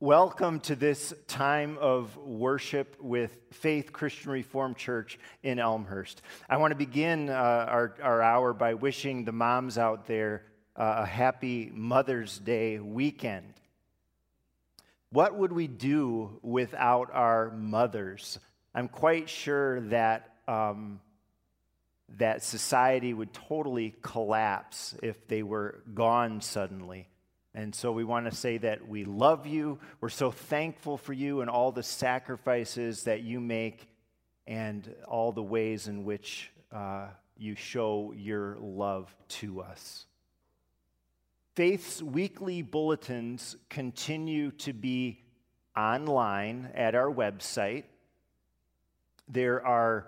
Welcome to this time of worship with Faith Christian Reformed Church in Elmhurst. I want to begin uh, our, our hour by wishing the moms out there uh, a happy Mother's Day weekend. What would we do without our mothers? I'm quite sure that, um, that society would totally collapse if they were gone suddenly. And so we want to say that we love you. We're so thankful for you and all the sacrifices that you make and all the ways in which uh, you show your love to us. Faith's weekly bulletins continue to be online at our website. There are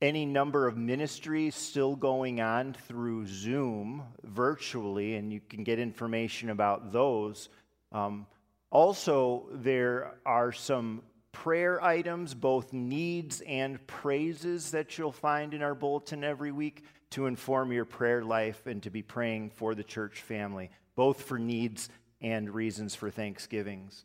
any number of ministries still going on through Zoom virtually, and you can get information about those. Um, also, there are some prayer items, both needs and praises, that you'll find in our bulletin every week to inform your prayer life and to be praying for the church family, both for needs and reasons for thanksgivings.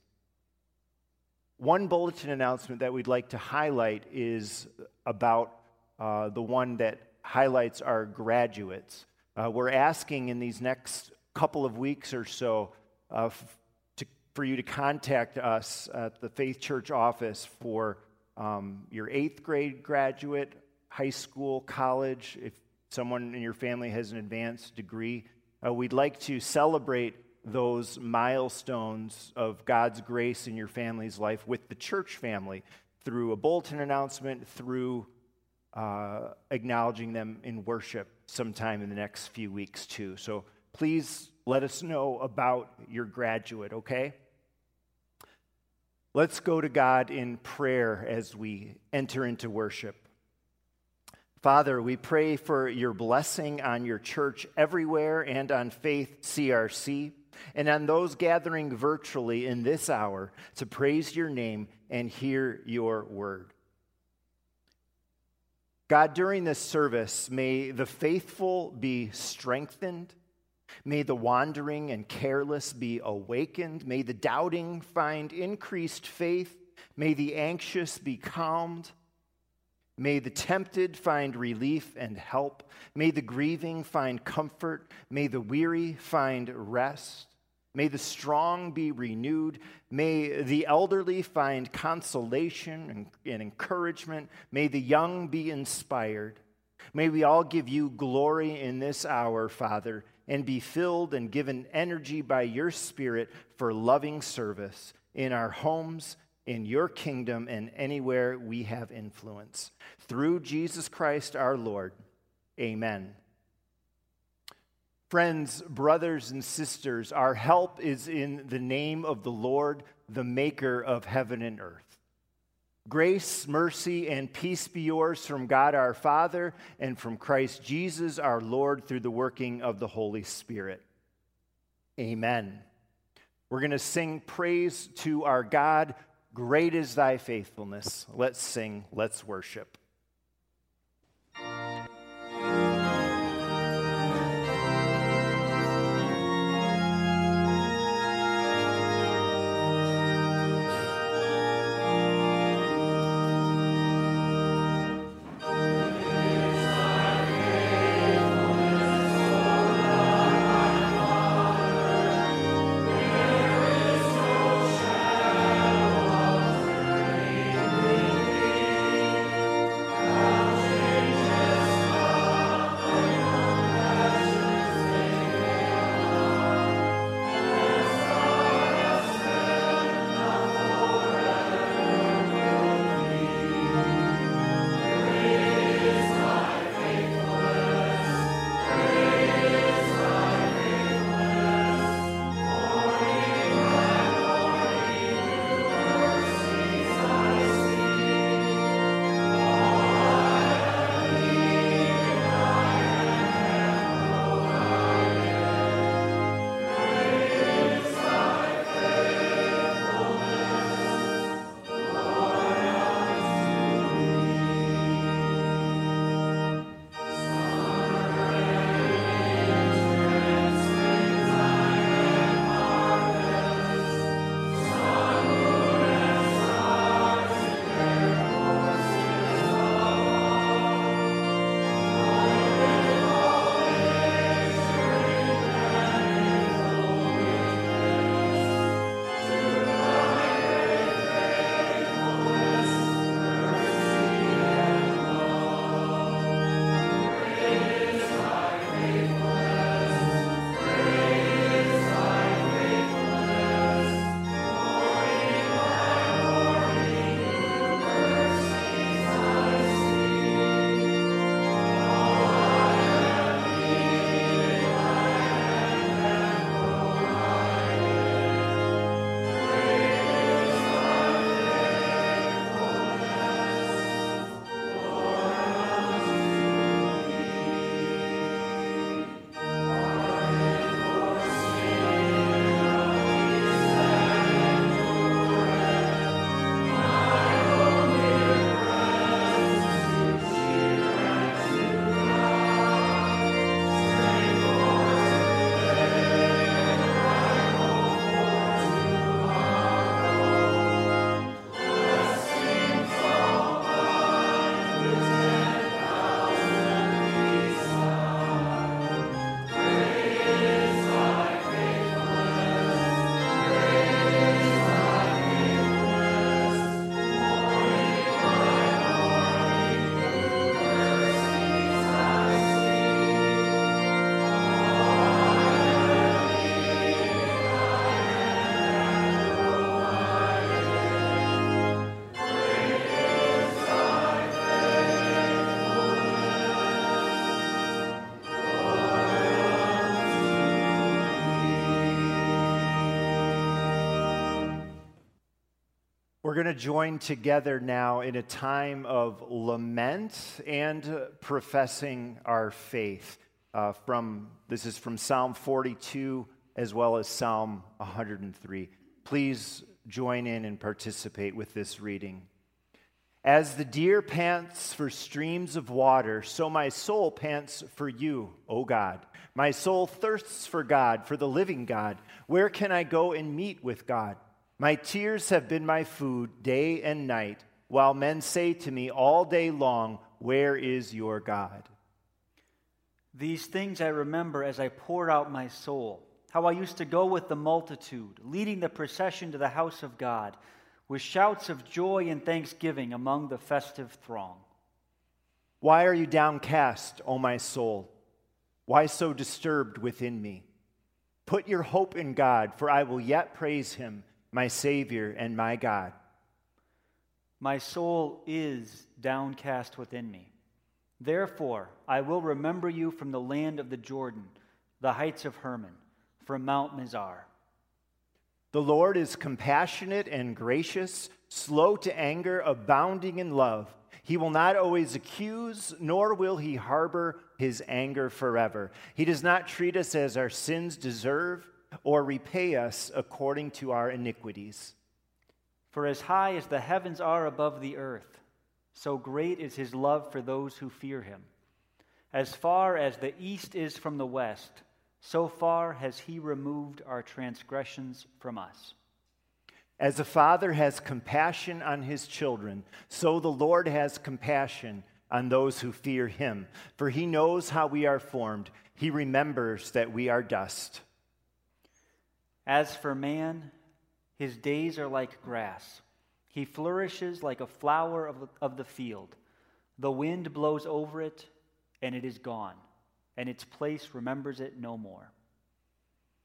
One bulletin announcement that we'd like to highlight is about uh, the one that highlights our graduates. Uh, we're asking in these next couple of weeks or so uh, f- to, for you to contact us at the Faith Church office for um, your eighth grade graduate, high school, college, if someone in your family has an advanced degree. Uh, we'd like to celebrate those milestones of God's grace in your family's life with the church family through a bulletin announcement, through uh, acknowledging them in worship sometime in the next few weeks, too. So please let us know about your graduate, okay? Let's go to God in prayer as we enter into worship. Father, we pray for your blessing on your church everywhere and on Faith CRC and on those gathering virtually in this hour to praise your name and hear your word. God, during this service, may the faithful be strengthened. May the wandering and careless be awakened. May the doubting find increased faith. May the anxious be calmed. May the tempted find relief and help. May the grieving find comfort. May the weary find rest. May the strong be renewed. May the elderly find consolation and, and, encouragement. May the young be inspired. May we all give you glory in this hour, Father, and be filled and given energy by your Spirit for loving service in our homes, in your kingdom, and anywhere we have influence. Through Jesus Christ our Lord. Amen. Friends, brothers, and sisters, our help is in the name of the Lord, the maker of heaven and earth. Grace, mercy, and peace be yours from God our Father and from Christ Jesus our Lord through the working of the Holy Spirit. Amen. We're going to sing praise to our God. Great is thy faithfulness. Let's sing, let's worship. We're going to join together now in a time of lament and professing our faith. Uh, from this is from Psalm 42 as well as Psalm 103. Please join in and participate with this reading. As the deer pants for streams of water, so my soul pants for you, O God. My soul thirsts for God, for the living God. Where can I go and meet with God? My tears have been my food day and night, while men say to me all day long, Where is your God? These things I remember as I poured out my soul, how I used to go with the multitude, leading the procession to the house of God, with shouts of joy and thanksgiving among the festive throng. Why are you downcast, O my soul? Why so disturbed within me? Put your hope in God, for I will yet praise him my Savior and my God. My soul is downcast within me. Therefore, I will remember you from the land of the Jordan, the heights of Hermon, from Mount Mizar. The Lord is compassionate and gracious, slow to anger, abounding in love. He will not always accuse, nor will he harbor his anger forever. He does not treat us as our sins deserve or repay us according to our iniquities. For as high as the heavens are above the earth, so great is his love for those who fear him. As far as the east is from the west, so far has he removed our transgressions from us. As a father has compassion on his children, so the Lord has compassion on those who fear him. For he knows how we are formed, he remembers that we are dust. As for man, his days are like grass. He flourishes like a flower of, of the field. The wind blows over it, and it is gone, and its place remembers it no more.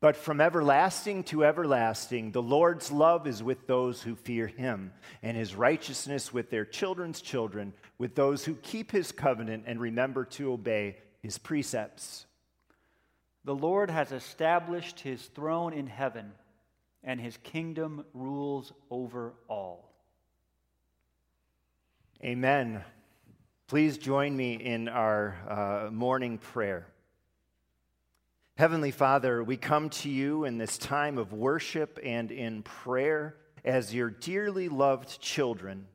But from everlasting to everlasting, the Lord's love is with those who fear him, and his righteousness with their children's children, with those who keep his covenant and remember to obey his precepts. The Lord has established his throne in heaven, and his kingdom rules over all. Amen. Please join me in our uh, morning prayer. Heavenly Father, we come to you in this time of worship and in prayer as your dearly loved children.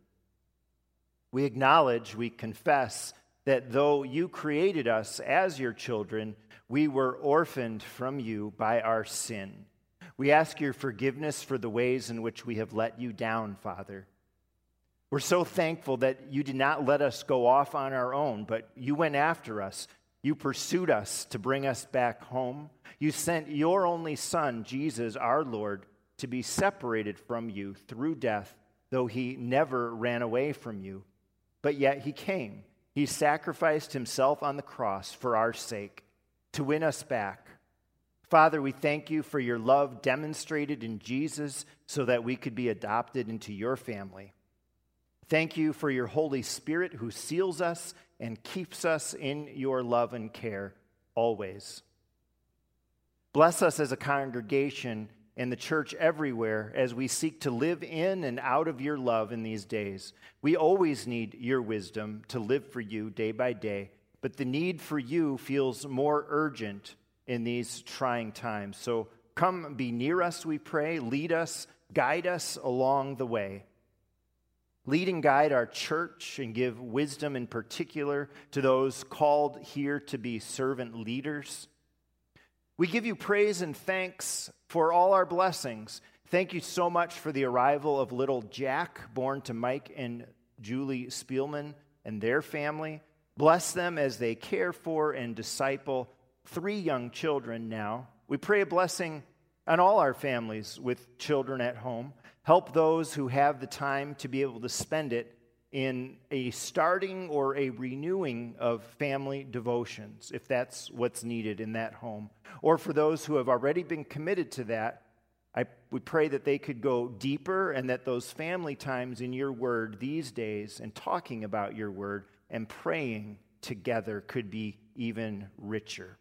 We acknowledge, we confess that though you created us as your children, we were orphaned from you by our sin. We ask your forgiveness for the ways in which we have let you down, Father. We're so thankful that you did not let us go off on our own, but you went after us. You pursued us to bring us back home. You sent your only Son, Jesus, our Lord, to be separated from you through death, though he never ran away from you. But yet he came. He sacrificed himself on the cross for our sake to win us back. Father, we thank you for your love demonstrated in Jesus so that we could be adopted into your family. Thank you for your Holy Spirit who seals us and keeps us in your love and care always. Bless us as a congregation and the church everywhere as we seek to live in and out of your love in these days. We always need your wisdom to live for you day by day but the need for you feels more urgent in these trying times. So come be near us, we pray. Lead us, guide us along the way. Lead and guide our church and give wisdom in particular to those called here to be servant leaders. We give you praise and thanks for all our blessings. Thank you so much for the arrival of little Jack, born to Mike and Julie Spielman and their family. Bless them as they care for and disciple three young children now. We pray a blessing on all our families with children at home. Help those who have the time to be able to spend it in a starting or a renewing of family devotions, if that's what's needed in that home. Or for those who have already been committed to that, I, we pray that they could go deeper and that those family times in your word these days and talking about your word and praying together could be even richer.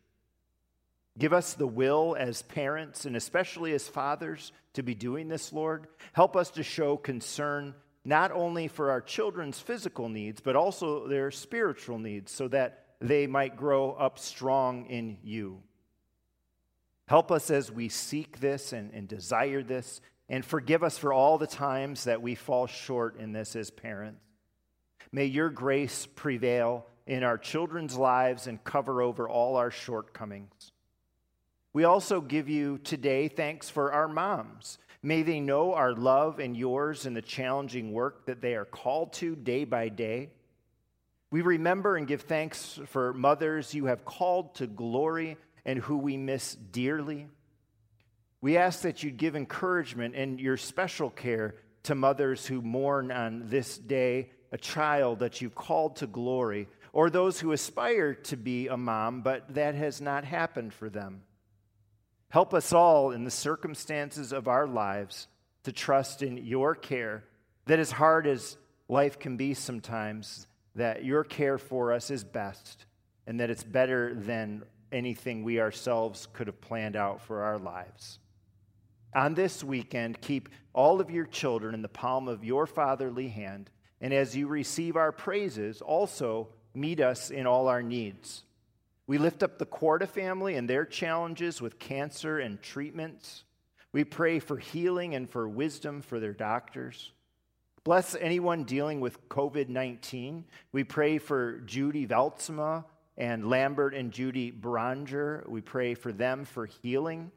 Give us the will as parents and especially as fathers to be doing this, Lord. Help us to show concern not only for our children's physical needs, but also their spiritual needs so that they might grow up strong in you. Help us as we seek this and, and desire this, and forgive us for all the times that we fall short in this as parents. May your grace prevail in our children's lives and cover over all our shortcomings. We also give you today thanks for our moms. May they know our love and yours in the challenging work that they are called to day by day. We remember and give thanks for mothers you have called to glory and who we miss dearly. We ask that you'd give encouragement and your special care to mothers who mourn on this day a child that you've called to glory, or those who aspire to be a mom, but that has not happened for them. Help us all in the circumstances of our lives to trust in your care, that as hard as life can be sometimes, that your care for us is best, and that it's better than anything we ourselves could have planned out for our lives. On this weekend, keep all of your children in the palm of your fatherly hand, and as you receive our praises, also meet us in all our needs. We lift up the Quarta family and their challenges with cancer and treatments. We pray for healing and for wisdom for their doctors. Bless anyone dealing with COVID 19. We pray for Judy Veltsma and Lambert and Judy Branger. We pray for them for healing.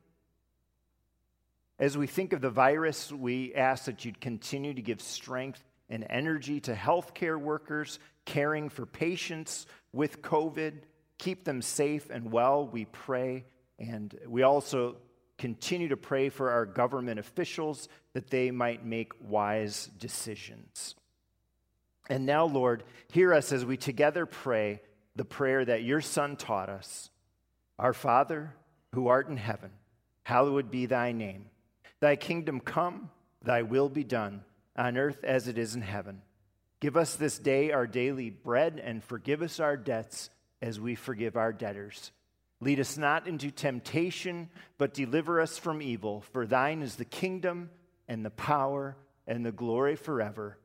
As we think of the virus, we ask that you'd continue to give strength and energy to healthcare workers caring for patients with COVID keep them safe and well, we pray. And we also continue to pray for our government officials that they might make wise decisions. And now, Lord, hear us as we together pray the prayer that your Son taught us Our Father, who art in heaven, hallowed be thy name. Thy kingdom come, thy will be done, on earth as it is in heaven. Give us this day our daily bread, and forgive us our debts as we forgive our debtors. Lead us not into temptation, but deliver us from evil. For thine is the kingdom and the power and the glory forever.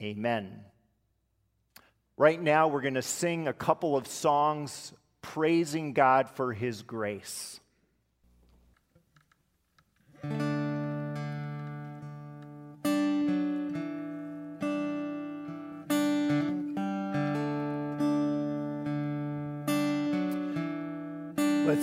Amen. Right now, we're going to sing a couple of songs praising God for his grace.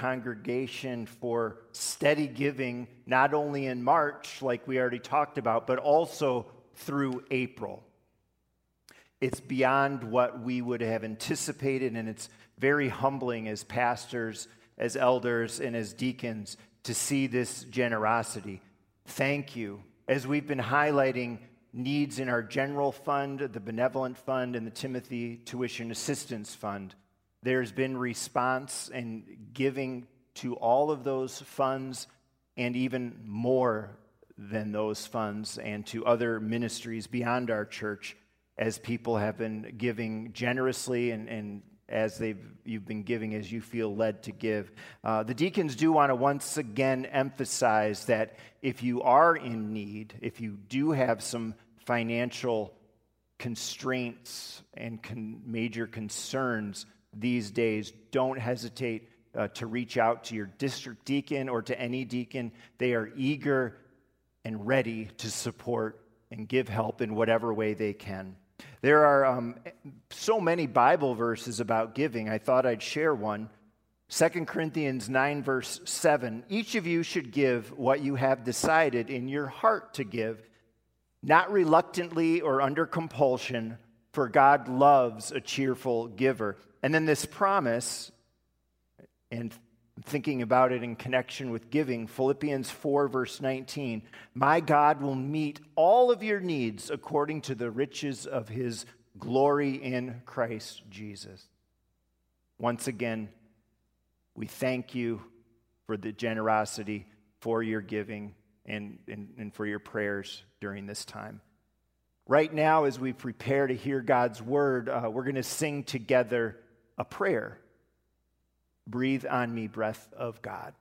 congregation for steady giving, not only in March, like we already talked about, but also through April. It's beyond what we would have anticipated, and it's very humbling as pastors, as elders, and as deacons to see this generosity. Thank you. As we've been highlighting needs in our general fund, the benevolent fund, and the Timothy Tuition Assistance Fund, there's been response and giving to all of those funds and even more than those funds and to other ministries beyond our church as people have been giving generously and, and as they've, you've been giving as you feel led to give. Uh, the deacons do want to once again emphasize that if you are in need, if you do have some financial constraints and con- major concerns these days, don't hesitate uh, to reach out to your district deacon or to any deacon. They are eager and ready to support and give help in whatever way they can. There are um, so many Bible verses about giving. I thought I'd share one. 2 Corinthians 9, verse 7 Each of you should give what you have decided in your heart to give, not reluctantly or under compulsion, for God loves a cheerful giver. And then this promise, and thinking about it in connection with giving, Philippians 4, verse 19 My God will meet all of your needs according to the riches of his glory in Christ Jesus. Once again, we thank you for the generosity, for your giving, and, and, and for your prayers during this time. Right now, as we prepare to hear God's word, uh, we're going to sing together a prayer. Breathe on me, breath of God.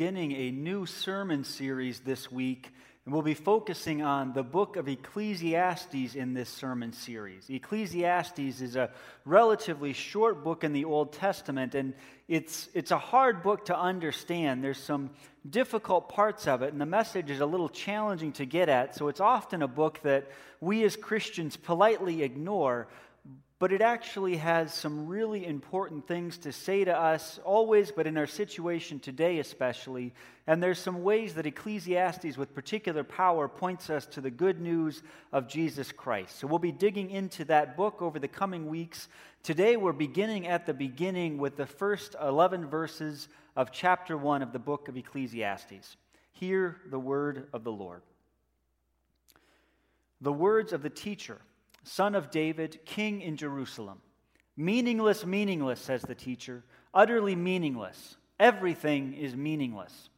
Beginning a new sermon series this week, and we'll be focusing on the book of Ecclesiastes in this sermon series. Ecclesiastes is a relatively short book in the Old Testament, and it's, it's a hard book to understand. There's some difficult parts of it, and the message is a little challenging to get at, so it's often a book that we as Christians politely ignore but it actually has some really important things to say to us always, but in our situation today especially. And there's some ways that Ecclesiastes, with particular power, points us to the good news of Jesus Christ. So we'll be digging into that book over the coming weeks. Today, we're beginning at the beginning with the first 11 verses of chapter 1 of the book of Ecclesiastes. Hear the word of the Lord. The words of the teacher son of David, king in Jerusalem. Meaningless, meaningless, says the teacher, utterly meaningless. Everything is meaningless.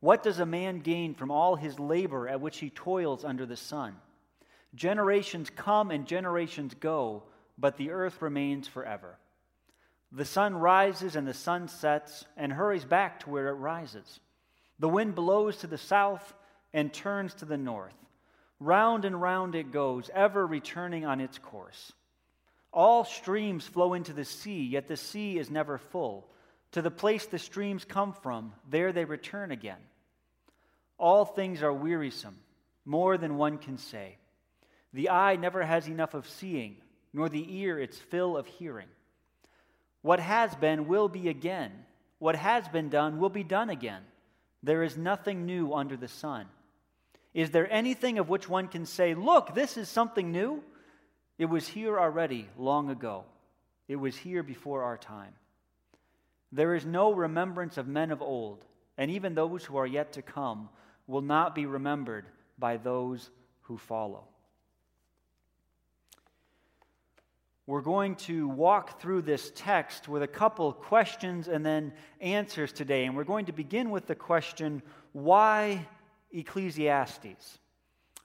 What does a man gain from all his labor at which he toils under the sun? Generations come and generations go, but the earth remains forever. The sun rises and the sun sets and hurries back to where it rises. The wind blows to the south and turns to the north. Round and round it goes, ever returning on its course. All streams flow into the sea, yet the sea is never full. To the place the streams come from, there they return again. All things are wearisome, more than one can say. The eye never has enough of seeing, nor the ear its fill of hearing. What has been will be again. What has been done will be done again. There is nothing new under the sun. Is there anything of which one can say, Look, this is something new? It was here already long ago. It was here before our time. There is no remembrance of men of old, and even those who are yet to come will not be remembered by those who follow. We're going to walk through this text with a couple questions and then answers today. And we're going to begin with the question why Ecclesiastes?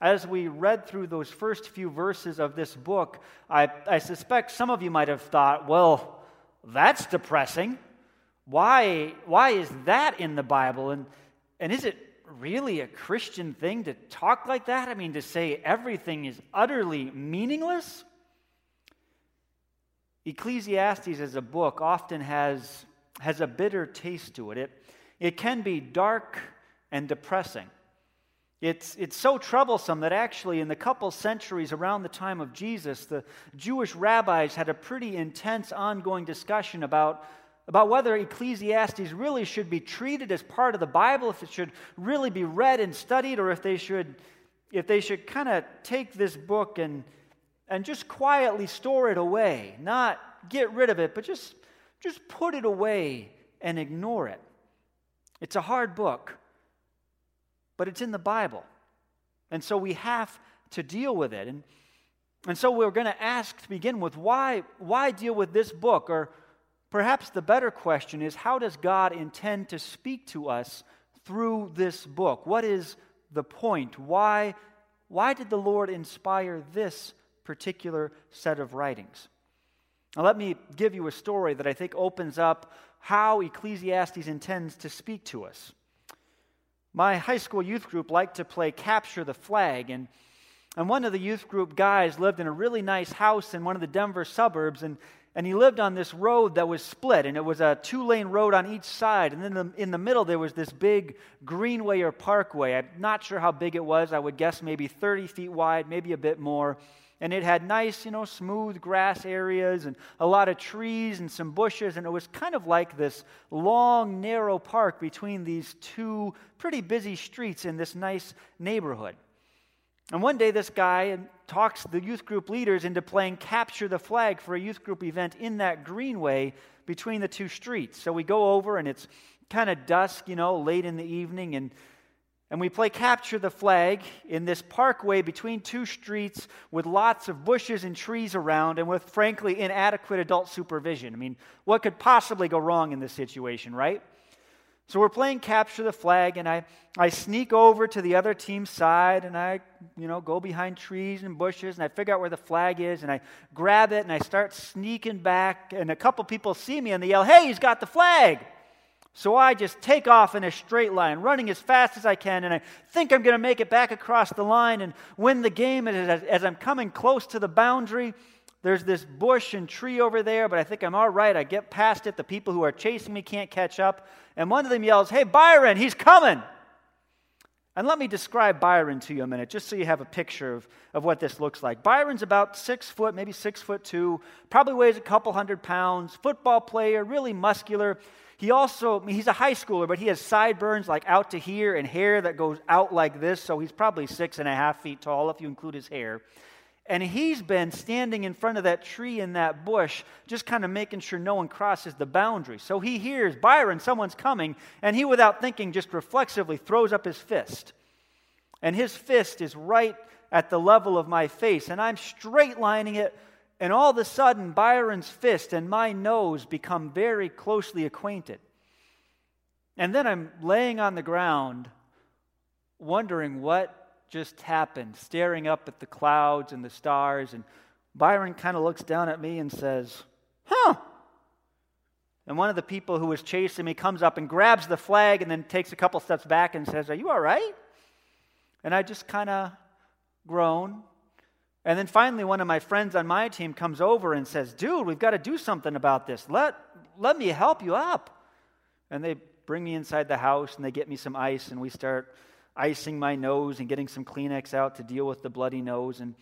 As we read through those first few verses of this book, I, I suspect some of you might have thought, well, that's depressing. Why, why is that in the Bible? And, and is it really a Christian thing to talk like that? I mean, to say everything is utterly meaningless? Ecclesiastes as a book often has, has a bitter taste to it. it. It can be dark and depressing. It's, it's so troublesome that actually, in the couple centuries around the time of Jesus, the Jewish rabbis had a pretty intense ongoing discussion about, about whether Ecclesiastes really should be treated as part of the Bible, if it should really be read and studied, or if they should, if they should kind of take this book and, and just quietly store it away, not get rid of it, but just, just put it away and ignore it. It's a hard book, but it's in the Bible. And so we have to deal with it. And, and so we're going to ask to begin with why, why deal with this book? Or perhaps the better question is how does God intend to speak to us through this book? What is the point? Why, why did the Lord inspire this particular set of writings. Now, let me give you a story that I think opens up how Ecclesiastes intends to speak to us. My high school youth group liked to play Capture the Flag, and, and one of the youth group guys lived in a really nice house in one of the Denver suburbs, and, and he lived on this road that was split, and it was a two lane road on each side. And then in the, in the middle, there was this big greenway or parkway. I'm not sure how big it was. I would guess maybe 30 feet wide, maybe a bit more and it had nice, you know, smooth grass areas and a lot of trees and some bushes, and it was kind of like this long, narrow park between these two pretty busy streets in this nice neighborhood. And one day, this guy talks the youth group leaders into playing capture the flag for a youth group event in that greenway between the two streets. So we go over, and it's kind of dusk, you know, late in the evening, and and we play capture the flag in this parkway between two streets with lots of bushes and trees around and with, frankly, inadequate adult supervision. I mean, what could possibly go wrong in this situation, right? So we're playing capture the flag, and I, I sneak over to the other team's side, and I, you know, go behind trees and bushes, and I figure out where the flag is, and I grab it, and I start sneaking back, and a couple people see me, and they yell, "Hey, he's got the flag!" So I just take off in a straight line, running as fast as I can, and I think I'm going to make it back across the line and win the game. And as, as, I'm coming close to the boundary, there's this bush and tree over there, but I think I'm all right. I get past it. The people who are chasing me can't catch up. And one of them yells, Hey, Byron, he's coming! And let me describe Byron to you a minute, just so you have a picture of, of what this looks like. Byron's about six foot, maybe six foot two, probably weighs a couple hundred pounds, football player, really muscular. He also, he's a high schooler, but he has sideburns like out to here and hair that goes out like this. So he's probably six and a half feet tall if you include his hair. And he's been standing in front of that tree in that bush, just kind of making sure no one crosses the boundary. So he hears, Byron, someone's coming, and he, without thinking, just reflexively throws up his fist. And his fist is right at the level of my face, and I'm straight lining it and all of a sudden, Byron's fist and my nose become very closely acquainted. And then I'm laying on the ground, wondering what just happened, staring up at the clouds and the stars. And Byron kind of looks down at me and says, Huh. And one of the people who was chasing me comes up and grabs the flag and then takes a couple steps back and says, Are you all right? And I just kind of groan. And then finally, one of my friends on my team comes over and says, Dude, we've got to do something about this. Let, let me help you up. And they bring me inside the house and they get me some ice, and we start icing my nose and getting some Kleenex out to deal with the bloody nose. And,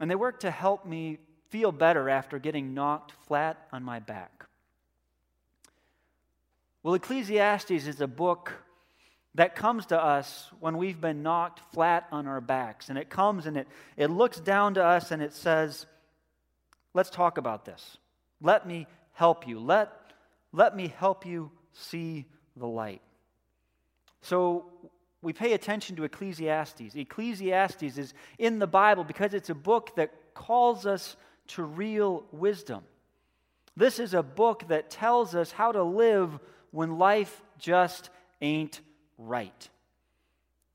and they work to help me feel better after getting knocked flat on my back. Well, Ecclesiastes is a book that comes to us when we've been knocked flat on our backs. And it comes and it, it looks down to us and it says, Let's talk about this. Let me help you. Let, let me help you see the light. So we pay attention to Ecclesiastes. Ecclesiastes is in the Bible because it's a book that calls us to real wisdom. This is a book that tells us how to live when life just ain't right.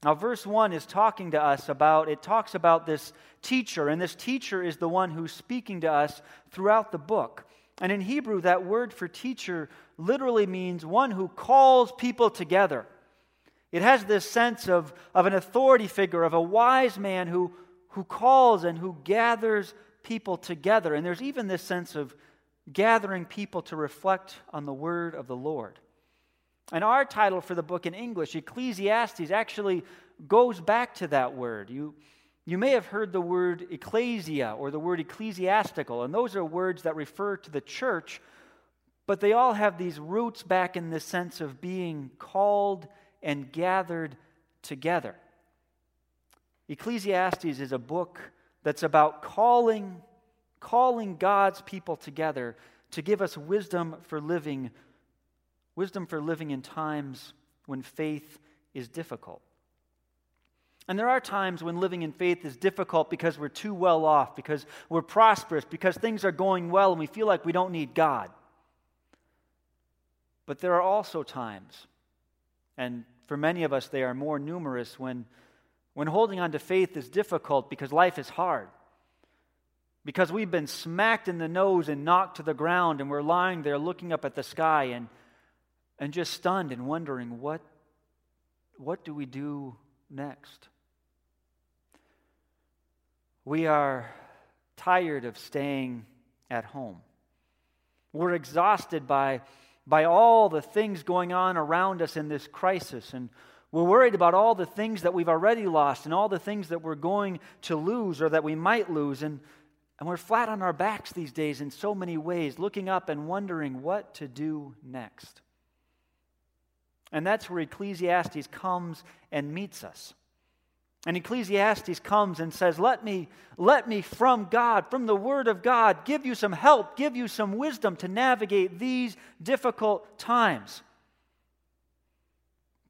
Now, verse 1 is talking to us about, it talks about this teacher, and this teacher is the one who's speaking to us throughout the book. And in Hebrew, that word for teacher literally means one who calls people together. It has this sense of, of an authority figure, of a wise man who, who calls and who gathers people together. And there's even this sense of gathering people to reflect on the word of the Lord. And our title for the book in English, Ecclesiastes, actually goes back to that word. You, you may have heard the word ecclesia or the word ecclesiastical, and those are words that refer to the church, but they all have these roots back in the sense of being called and gathered together. Ecclesiastes is a book that's about calling, calling God's people together to give us wisdom for living wisdom for living in times when faith is difficult. And there are times when living in faith is difficult because we're too well off, because we're prosperous, because things are going well and we feel like we don't need God. But there are also times, and for many of us they are more numerous, when, when holding on to faith is difficult because life is hard. Because we've been smacked in the nose and knocked to the ground, and we're lying there looking up at the sky and and just stunned and wondering what, what do we do next? We are tired of staying at home. We're exhausted by, by all the things going on around us in this crisis, and we're worried about all the things that we've already lost and all the things that we're going to lose or that we might lose. And, and we're flat on our backs these days in so many ways, looking up and wondering what to do next. And that's where Ecclesiastes comes and meets us. And Ecclesiastes comes and says, Let me, let me from God, from the Word of God, give you some help, give you some wisdom to navigate these difficult times.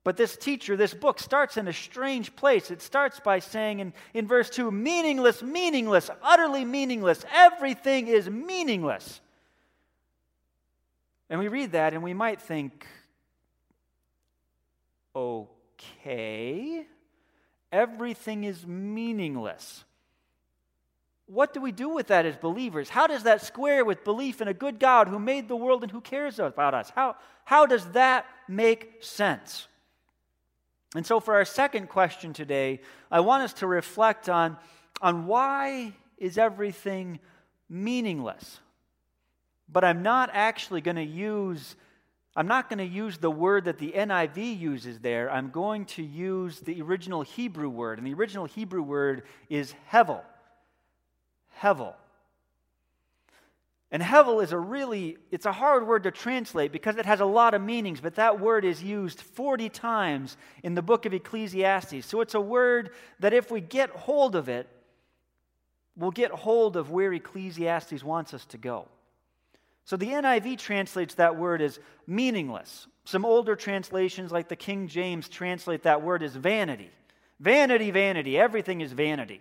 But this teacher, this book starts in a strange place. It starts by saying in, in verse 2 meaningless, meaningless, utterly meaningless. Everything is meaningless. And we read that and we might think, okay, everything is meaningless. What do we do with that as believers? How does that square with belief in a good God who made the world and who cares about us? How, how does that make sense? And so, for our second question today, I want us to reflect on, on why is everything meaningless? But I'm not actually going to use I'm not going to use the word that the NIV uses there. I'm going to use the original Hebrew word. And the original Hebrew word is hevel. Hevel. And hevel is a really, it's a hard word to translate because it has a lot of meanings, but that word is used 40 times in the book of Ecclesiastes. So it's a word that if we get hold of it, we'll get hold of where Ecclesiastes wants us to go. So the NIV translates that word as meaningless. Some older translations, like the King James, translate that word as vanity. Vanity, vanity, everything is vanity.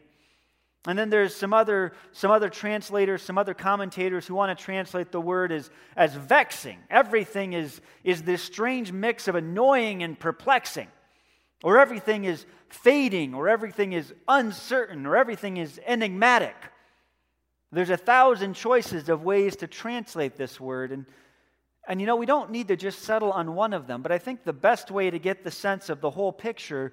And then there's some other, some other translators, some other commentators who want to translate the word as, as vexing. Everything is, is this strange mix of annoying and perplexing. Or everything is fading, or everything is uncertain, or everything is enigmatic. There's a thousand choices of ways to translate this word. And, and you know, we don't need to just settle on one of them, but I think the best way to get the sense of the whole picture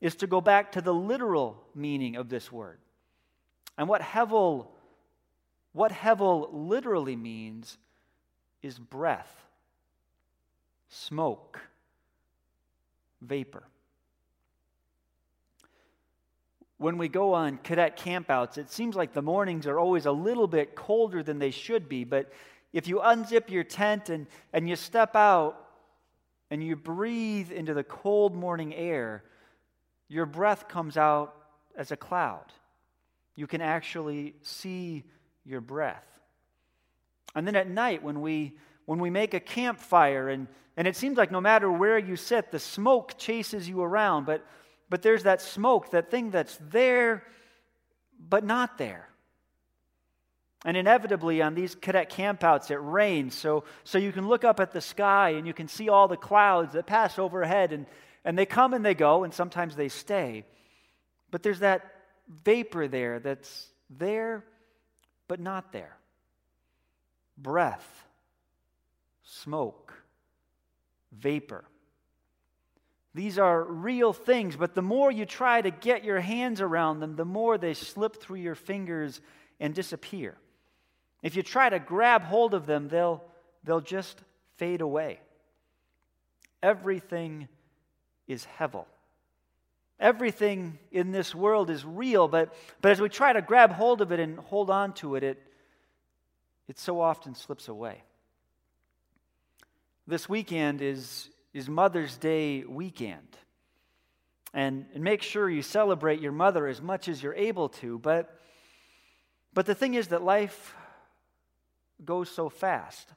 is to go back to the literal meaning of this word. And what hevel, what hevel literally means is breath, smoke, vapor. When we go on cadet campouts, it seems like the mornings are always a little bit colder than they should be. But if you unzip your tent and, and you step out and you breathe into the cold morning air, your breath comes out as a cloud. You can actually see your breath. And then at night, when we, when we make a campfire, and, and it seems like no matter where you sit, the smoke chases you around, but, but there's that smoke, that thing that's there, but not there. And inevitably, on these cadet campouts, it rains. So, so you can look up at the sky and you can see all the clouds that pass overhead, and, and they come and they go, and sometimes they stay. But there's that vapor there that's there, but not there. Breath, smoke, vapor. These are real things, but the more you try to get your hands around them, the more they slip through your fingers and disappear. If you try to grab hold of them, they'll, they'll just fade away. Everything is hevel. Everything in this world is real, but, but as we try to grab hold of it and hold on to it, it, it so often slips away. This weekend is, is Mother's Day weekend. And, and make sure you celebrate your mother as much as you're able to. But, but the thing is that life goes so fast.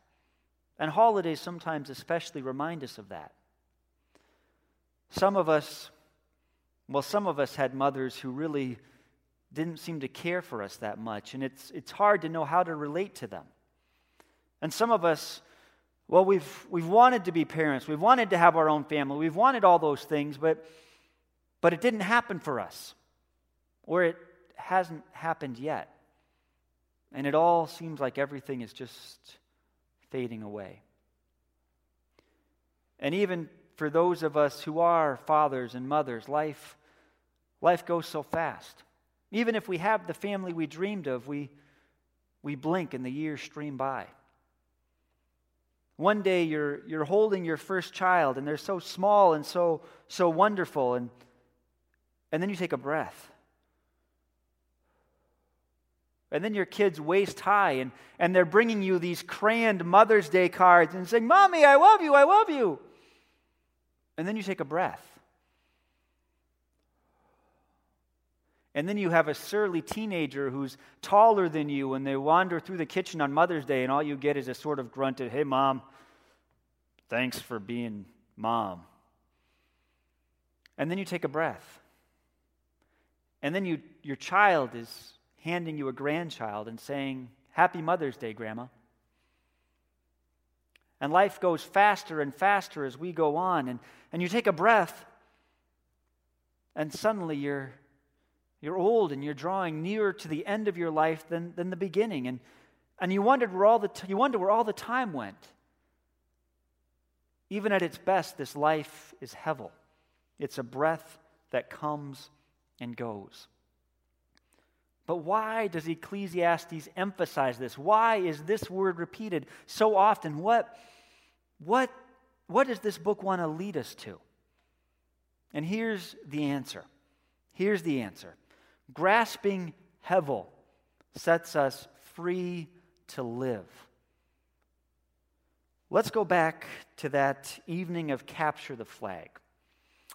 And holidays sometimes especially remind us of that. Some of us, well, some of us had mothers who really didn't seem to care for us that much, and it's, it's hard to know how to relate to them. And some of us, well, we've, we've wanted to be parents, we've wanted to have our own family, we've wanted all those things, but, but it didn't happen for us, or it hasn't happened yet. And it all seems like everything is just fading away. And even for those of us who are fathers and mothers, life, life goes so fast. Even if we have the family we dreamed of, we, we blink and the years stream by. One day you're, you're holding your first child and they're so small and so, so wonderful, and, and then you take a breath and then your kids waist high and, and they're bringing you these crayoned Mother's Day cards and saying, Mommy, I love you, I love you. And then you take a breath. And then you have a surly teenager who's taller than you, and they wander through the kitchen on Mother's Day, and all you get is a sort of grunted, Hey, mom, thanks for being mom. And then you take a breath. And then you, your child is handing you a grandchild and saying, Happy Mother's Day, Grandma. And life goes faster and faster as we go on. And, and you take a breath, and suddenly you're, you're old and you're drawing nearer to the end of your life than, than the beginning. And, and you, wondered where all the t- you wonder where all the time went. Even at its best, this life is hevel. It's a breath that comes and goes. But why does Ecclesiastes emphasize this? Why is this word repeated so often? What, what, what does this book want to lead us to? And here's the answer. Here's the answer. Grasping Hevel sets us free to live. Let's go back to that evening of Capture the Flag.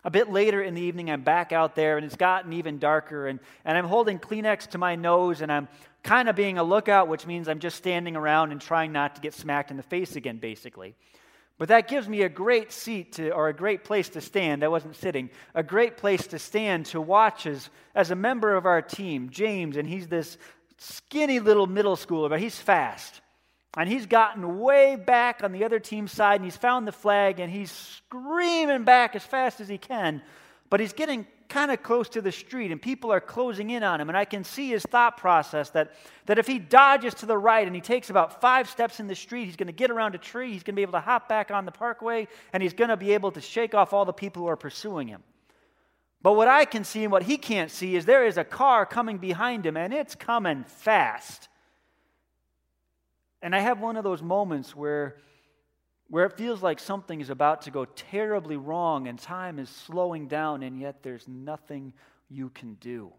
A bit later in the evening, I'm back out there and it's gotten even darker, and, and I'm holding Kleenex to my nose and I'm kind of being a lookout, which means I'm just standing around and trying not to get smacked in the face again, basically. But that gives me a great seat to, or a great place to stand. I wasn't sitting. A great place to stand to watch as, as a member of our team, James, and he's this skinny little middle schooler, but he's fast. And he's gotten way back on the other team's side and he's found the flag and he's screaming back as fast as he can. But he's getting kind of close to the street and people are closing in on him. And I can see his thought process that, that if he dodges to the right and he takes about five steps in the street, he's going to get around a tree, he's going to be able to hop back on the parkway, and he's going to be able to shake off all the people who are pursuing him. But what I can see and what he can't see is there is a car coming behind him, and it's coming fast. And I have one of those moments where, where it feels like something is about to go terribly wrong and time is slowing down, and yet there's nothing you can do.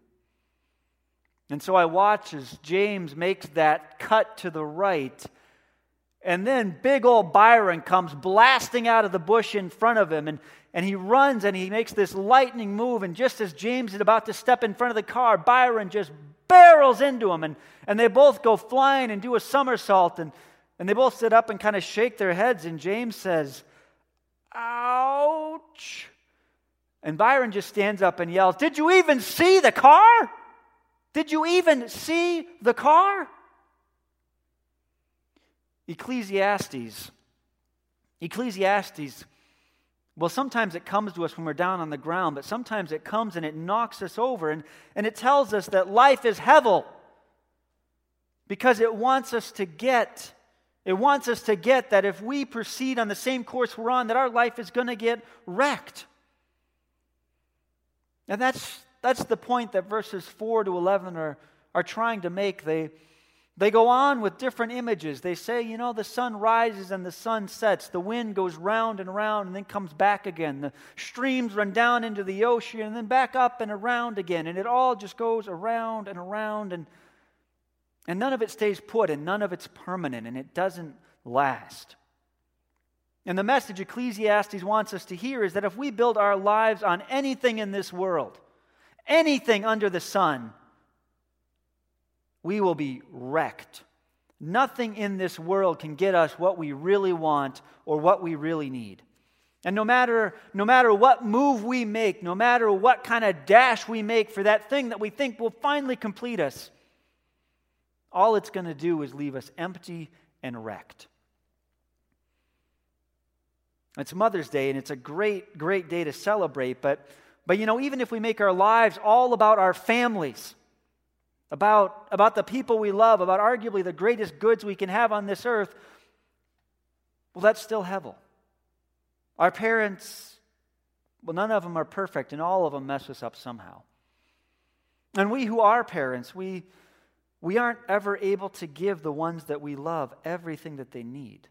And so I watch as James makes that cut to the right. And then big old Byron comes blasting out of the bush in front of him. And, and he runs and he makes this lightning move. And just as James is about to step in front of the car, Byron just barrels into him. And, and they both go flying and do a somersault. And, and they both sit up and kind of shake their heads. And James says, Ouch. And Byron just stands up and yells, Did you even see the car? Did you even see the car? Ecclesiastes. Ecclesiastes. Well, sometimes it comes to us when we're down on the ground, but sometimes it comes and it knocks us over and, and it tells us that life is hevel because it wants us to get it wants us to get that if we proceed on the same course we're on that our life is going to get wrecked and that's that's the point that verses 4 to 11 are, are trying to make. They, they go on with different images. They say, you know, the sun rises and the sun sets. The wind goes round and around and then comes back again. The streams run down into the ocean and then back up and around again. And it all just goes around and around. And, and none of it stays put and none of it's permanent and it doesn't last. And the message Ecclesiastes wants us to hear is that if we build our lives on anything in this world, anything under the sun, we will be wrecked. Nothing in this world can get us what we really want or what we really need. And no matter, no matter what move we make, no matter what kind of dash we make for that thing that we think will finally complete us, all it's going to do is leave us empty and wrecked. It's Mother's Day, and it's a great, great day to celebrate, but but you know, even if we make our lives all about our families, about, about the people we love, about arguably the greatest goods we can have on this earth, well, that's still hevel. Our parents, well, none of them are perfect, and all of them mess us up somehow. And we who are parents, we, we aren't ever able to give the ones that we love everything that they need.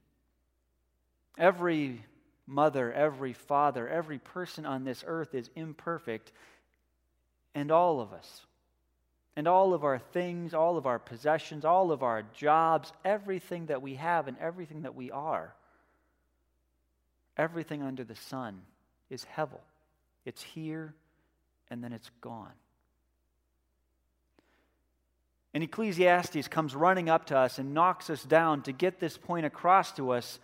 Every mother, every father, every person on this earth is imperfect, and all of us. And all of our things, all of our possessions, all of our jobs, everything that we have and everything that we are, everything under the sun is hevel. It's here and then it's gone. And Ecclesiastes comes running up to us and knocks us down to get this point across to us,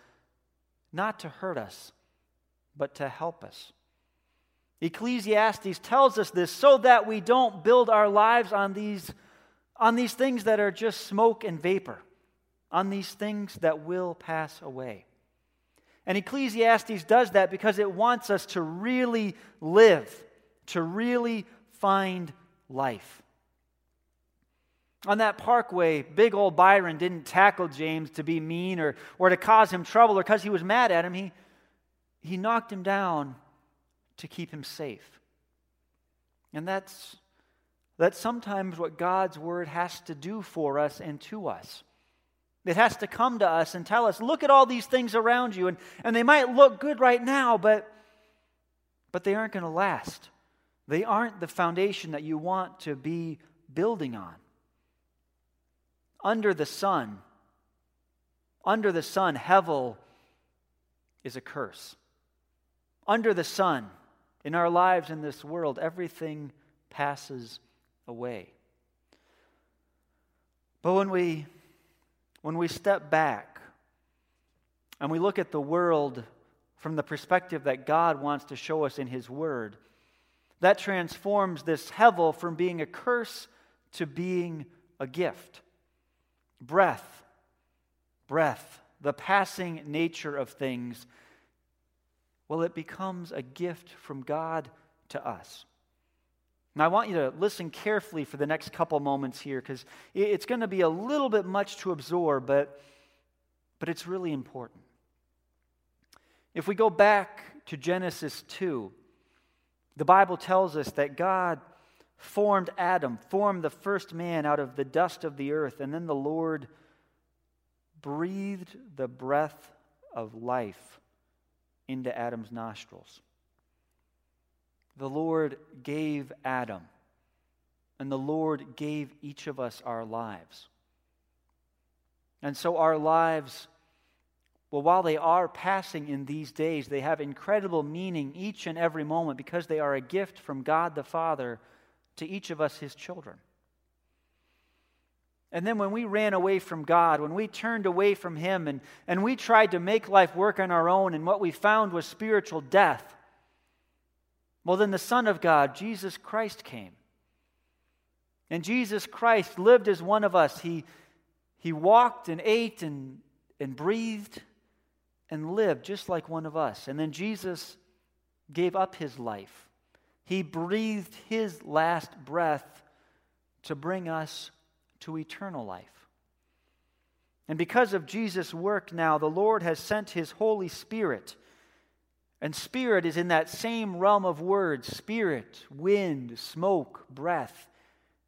not to hurt us, but to help us. Ecclesiastes tells us this so that we don't build our lives on these, on these things that are just smoke and vapor, on these things that will pass away. And Ecclesiastes does that because it wants us to really live, to really find life. On that parkway, big old Byron didn't tackle James to be mean or, or to cause him trouble or because he was mad at him. He, he knocked him down to keep him safe. And that's, that's sometimes what God's word has to do for us and to us. It has to come to us and tell us, look at all these things around you. And, and they might look good right now, but, but they aren't going to last. They aren't the foundation that you want to be building on. Under the sun, under the sun, Hevel is a curse under the sun, in our lives in this world, everything passes away. But when we, when we step back and we look at the world from the perspective that God wants to show us in His Word, that transforms this hevel from being a curse to being a gift. Breath, breath, the passing nature of things well, it becomes a gift from God to us. Now, I want you to listen carefully for the next couple moments here because it's going to be a little bit much to absorb, but, but it's really important. If we go back to Genesis 2, The Bible tells us that God formed Adam, formed the first man out of the dust of the earth, and then the Lord breathed the breath of life into Adam's nostrils. The Lord gave Adam, and the Lord gave each of us our lives. And so our lives, well, while they are passing in these days, they have incredible meaning each and every moment because they are a gift from God the Father to each of us, his children. And then when we ran away from God, when we turned away from Him and, and we tried to make life work on our own, and what we found was spiritual death, well, then the Son of God, Jesus Christ, came. And Jesus Christ lived as one of us. He, he walked and ate and, and breathed and lived just like one of us. And then Jesus gave up his life. He breathed his last breath to bring us to eternal life. And because of Jesus' work now, the Lord has sent his Holy Spirit. And spirit is in that same realm of words spirit, wind, smoke, breath.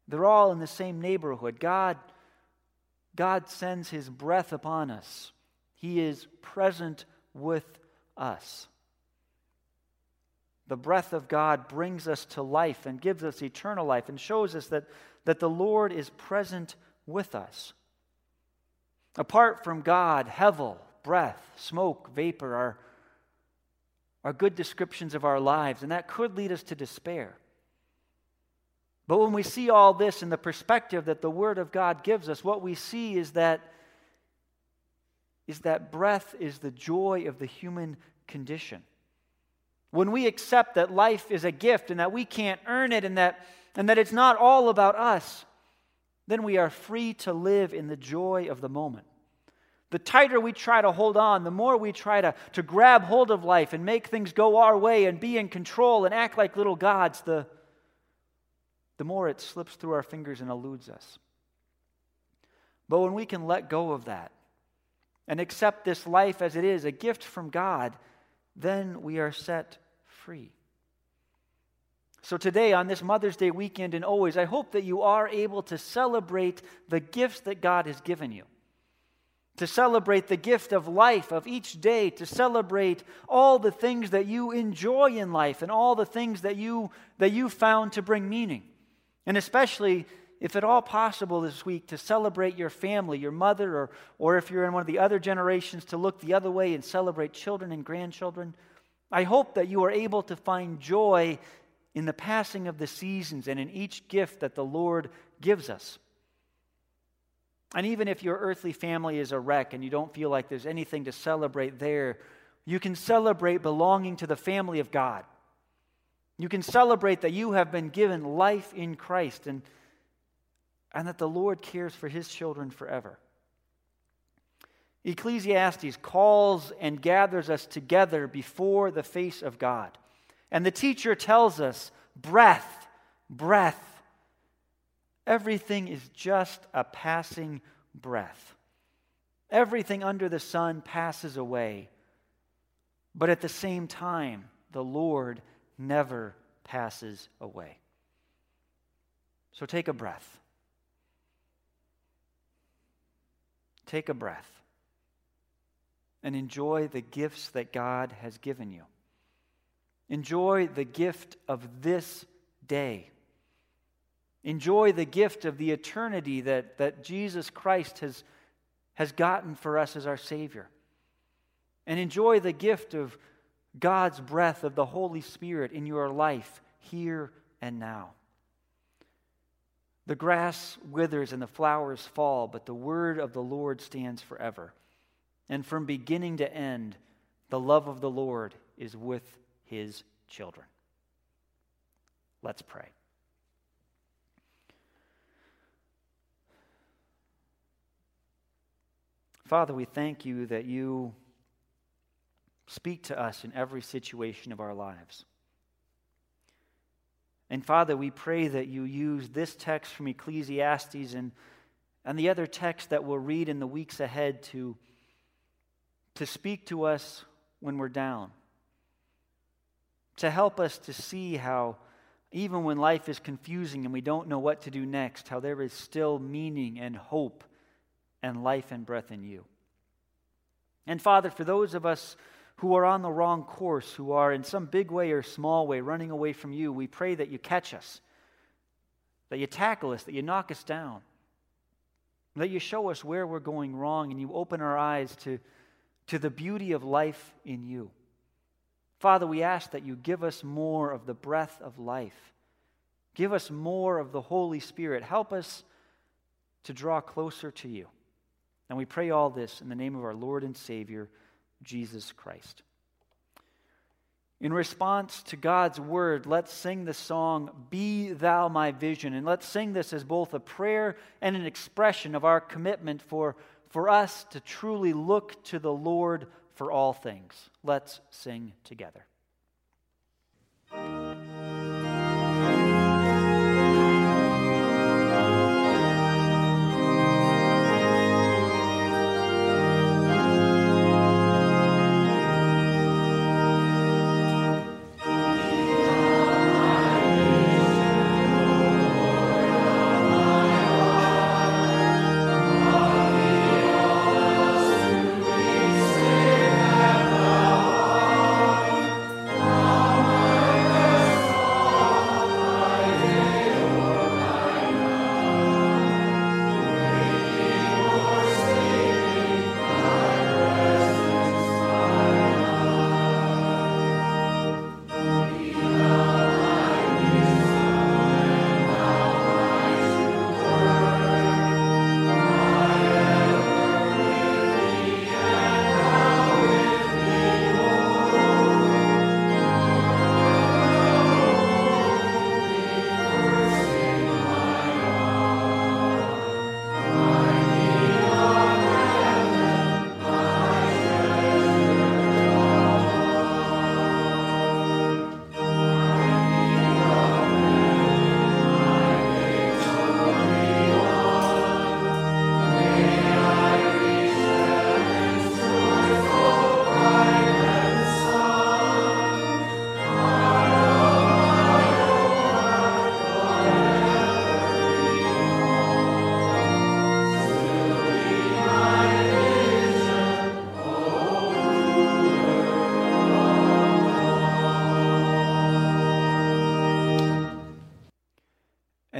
They're all in the same neighborhood. God, God sends his breath upon us, he is present with us. The breath of God brings us to life and gives us eternal life and shows us that that the Lord is present with us. Apart from God, hevel, breath, smoke, vapor are, are good descriptions of our lives, and that could lead us to despair. But when we see all this in the perspective that the Word of God gives us, what we see is that, is that breath is the joy of the human condition. When we accept that life is a gift and that we can't earn it and that and that it's not all about us, then we are free to live in the joy of the moment. The tighter we try to hold on, the more we try to, to grab hold of life and make things go our way and be in control and act like little gods, the, the more it slips through our fingers and eludes us. But when we can let go of that and accept this life as it is, a gift from God, then we are set free. So, today, on this Mother's Day weekend and always, I hope that you are able to celebrate the gifts that God has given you. To celebrate the gift of life of each day, to celebrate all the things that you enjoy in life and all the things that you, that you found to bring meaning. And especially, if at all possible this week, to celebrate your family, your mother, or, or if you're in one of the other generations, to look the other way and celebrate children and grandchildren. I hope that you are able to find joy in the passing of the seasons and in each gift that the Lord gives us. And even if your earthly family is a wreck and you don't feel like there's anything to celebrate there, you can celebrate belonging to the family of God. You can celebrate that you have been given life in Christ and, and that the Lord cares for his children forever. Ecclesiastes calls and gathers us together before the face of God. And the teacher tells us breath, breath. Everything is just a passing breath. Everything under the sun passes away. But at the same time, the Lord never passes away. So take a breath. Take a breath and enjoy the gifts that God has given you. Enjoy the gift of this day. Enjoy the gift of the eternity that, that Jesus Christ has, has gotten for us as our Savior. And enjoy the gift of God's breath of the Holy Spirit in your life here and now. The grass withers and the flowers fall, but the word of the Lord stands forever. And from beginning to end, the love of the Lord is with his children. Let's pray. Father, we thank you that you speak to us in every situation of our lives. And Father, we pray that you use this text from Ecclesiastes and, and the other text that we'll read in the weeks ahead to, to speak to us when we're down, to help us to see how, even when life is confusing and we don't know what to do next, how there is still meaning and hope and life and breath in you. And Father, for those of us who are on the wrong course, who are in some big way or small way running away from you, we pray that you catch us, that you tackle us, that you knock us down, that you show us where we're going wrong, and you open our eyes to, to the beauty of life in you. Father, we ask that you give us more of the breath of life. Give us more of the Holy Spirit. Help us to draw closer to you. And we pray all this in the name of our Lord and Savior, Jesus Christ. In response to God's word, let's sing the song, Be Thou My Vision. And let's sing this as both a prayer and an expression of our commitment for, for us to truly look to the Lord for all things. Let's sing together.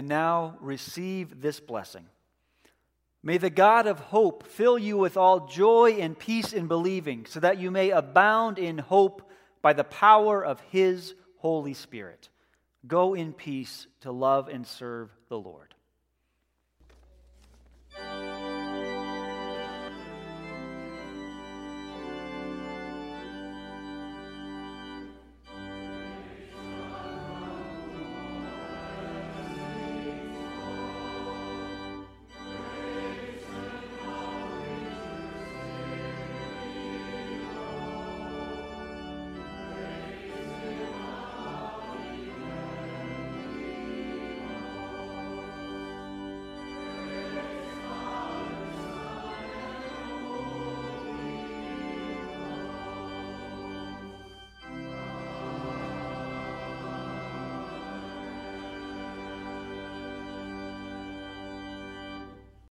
Now receive this blessing. May the God of hope fill you with all joy and peace in believing, so that you may abound in hope by the power of his Holy Spirit. Go in peace to love and serve the Lord.